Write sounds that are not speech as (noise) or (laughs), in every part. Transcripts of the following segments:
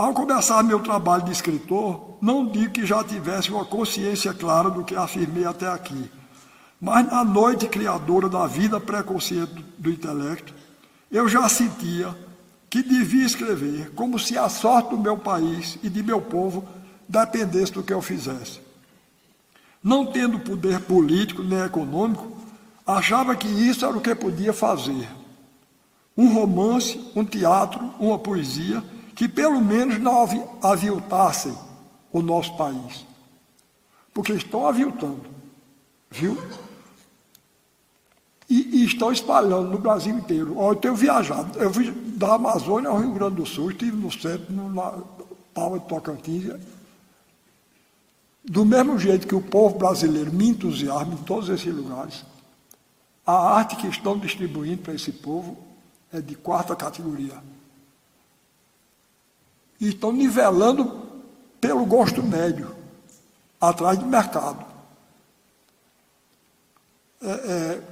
Ao começar meu trabalho de escritor, não digo que já tivesse uma consciência clara do que afirmei até aqui, mas na noite criadora da vida pré-consciente do, do intelecto, eu já sentia que devia escrever como se a sorte do meu país e de meu povo dependesse do que eu fizesse. Não tendo poder político nem econômico, achava que isso era o que podia fazer. Um romance, um teatro, uma poesia, que pelo menos não aviltassem o nosso país. Porque estão aviltando, viu? E, e, estão espalhando no Brasil inteiro. eu tenho viajado, eu vim da Amazônia ao Rio Grande do Sul, estive no centro, na Palma de Tocantins, do mesmo jeito que o povo brasileiro me entusiasma em todos esses lugares, a arte que estão distribuindo para esse povo é de quarta categoria. E estão nivelando pelo gosto médio, atrás de mercado. É, é,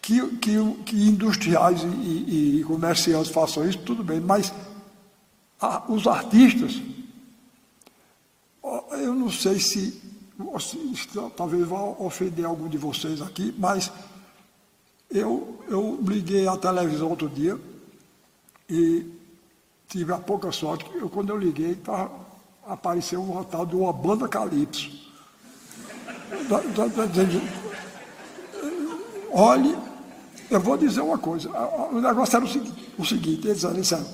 que, que, que, industriais e, e, e, comerciantes façam isso, tudo bem, mas a, os artistas eu não sei se, se talvez vá ofender algum de vocês aqui, mas eu, eu liguei a televisão outro dia e tive a pouca sorte que eu, quando eu liguei, tá, apareceu um tal de uma banda Calypso. Olhe, eu vou dizer uma coisa. O negócio era o seguinte, o seguinte eles disseram,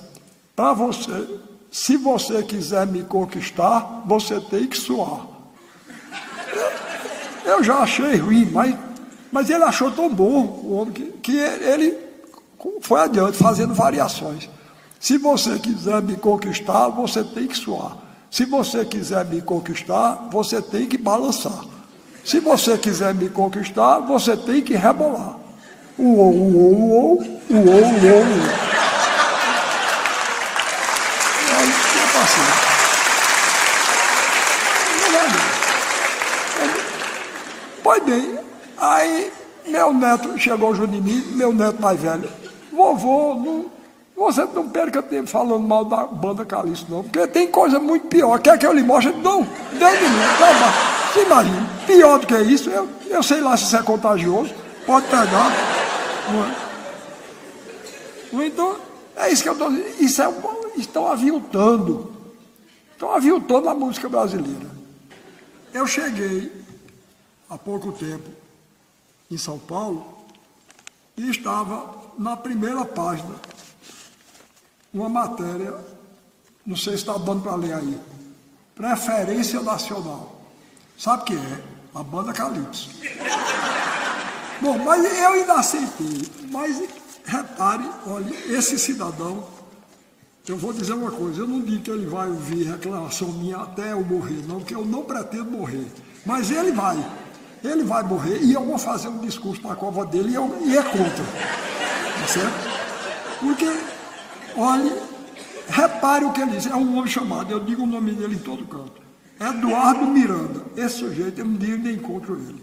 para você se você quiser me conquistar, você tem que suar. Eu já achei ruim, mas, mas ele achou tão bom o homem que, que ele foi adiante, fazendo variações. Se você quiser me conquistar, você tem que suar. Se você quiser me conquistar, você tem que balançar. Se você quiser me conquistar, você tem que rebolar. Uou, uou, uou, uou, uou, uou. Pois bem, aí meu neto chegou junto de mim, meu neto mais velho, vovô, não, você não perca tempo falando mal da banda Calixto, não, porque tem coisa muito pior. Quer que eu lhe mostre? Não, deu de mim, não, você imagina, pior do que isso, eu, eu sei lá se isso é contagioso, pode pegar. Não é? Então, é isso que eu estou dizendo, isso é, estão aviltando, estão aviltando a música brasileira. Eu cheguei há pouco tempo em São Paulo e estava na primeira página uma matéria, não sei se está dando para ler aí, preferência nacional. Sabe o que é? A banda Calypso. (laughs) Bom, mas eu ainda aceitei. Mas repare, olha, esse cidadão, eu vou dizer uma coisa, eu não digo que ele vai ouvir reclamação minha até eu morrer, não, porque eu não pretendo morrer. Mas ele vai. Ele vai morrer e eu vou fazer um discurso na cova dele e, eu, e é contra. Tá certo? Porque, olhe, repare o que ele diz. É um homem chamado, eu digo o nome dele em todo canto. Eduardo Miranda. Esse sujeito, eu um dia nem encontro ele.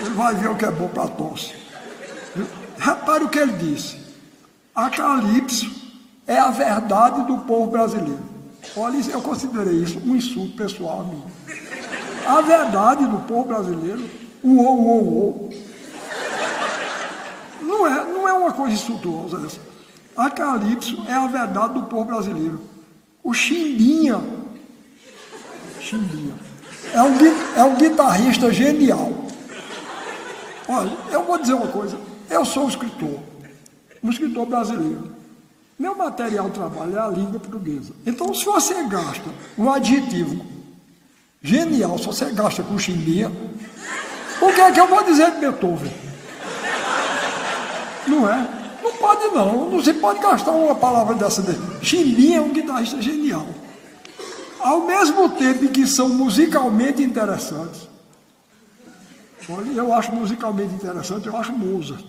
Ele vai ver o que é bom para tosse. Repare o que ele disse. A Calypso é a verdade do povo brasileiro. Olha, eu considerei isso um insulto pessoal a mim a verdade do povo brasileiro, o ou, ou, ou. Não é, não é uma coisa insultuosa essa. A Calypso é a verdade do povo brasileiro. O Chimbinha, Chimbinha, é um, é um guitarrista genial. Olha, eu vou dizer uma coisa. Eu sou um escritor, um escritor brasileiro. Meu material de trabalho é a língua portuguesa. Então, se você gasta um adjetivo Genial, se você gasta com chimbinha. O que é que eu vou dizer de Beethoven? Não é? Não pode não, não se pode gastar uma palavra dessa dele. Chimbinha é um guitarrista genial. Ao mesmo tempo que são musicalmente interessantes, olha, eu acho musicalmente interessante, eu acho Mozart.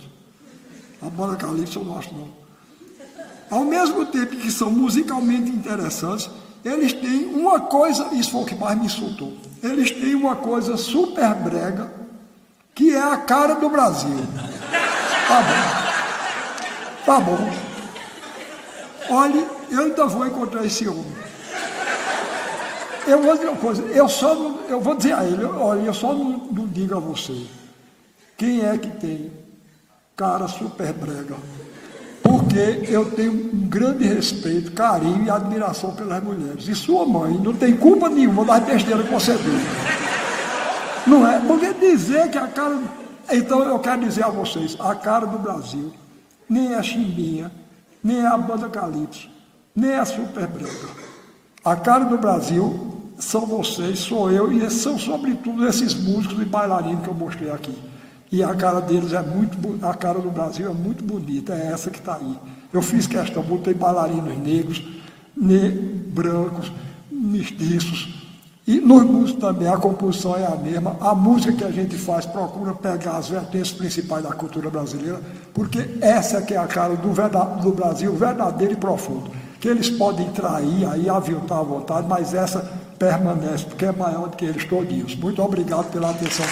A banda Calypso eu não acho não. Ao mesmo tempo que são musicalmente interessantes, eles têm uma coisa, isso foi o que mais me insultou. Eles têm uma coisa super brega, que é a cara do Brasil. Tá bom. Tá bom. Olhe, eu ainda vou encontrar esse homem. Eu vou dizer uma coisa, eu só não, eu vou dizer a ele, olha, eu só não, não digo a você quem é que tem cara super brega. Porque eu tenho um grande respeito, carinho e admiração pelas mulheres. E sua mãe não tem culpa nenhuma das besteiras que você diz. Não é? Porque dizer que a cara. Então eu quero dizer a vocês, a cara do Brasil nem a Chimbinha, nem a banda Calypso, nem a Super Brega. A cara do Brasil são vocês, sou eu, e são sobretudo esses músicos e bailarinos que eu mostrei aqui. E a cara deles é muito, a cara do Brasil é muito bonita, é essa que está aí. Eu fiz questão, botei bailarinos negros, ne brancos, mestiços, e nos músicos também a composição é a mesma. A música que a gente faz procura pegar as vertentes principais da cultura brasileira, porque essa que é a cara do, do Brasil verdadeiro e profundo. Que eles podem trair, aí aviltar à vontade, mas essa permanece, porque é maior do que eles todos. Muito obrigado pela atenção.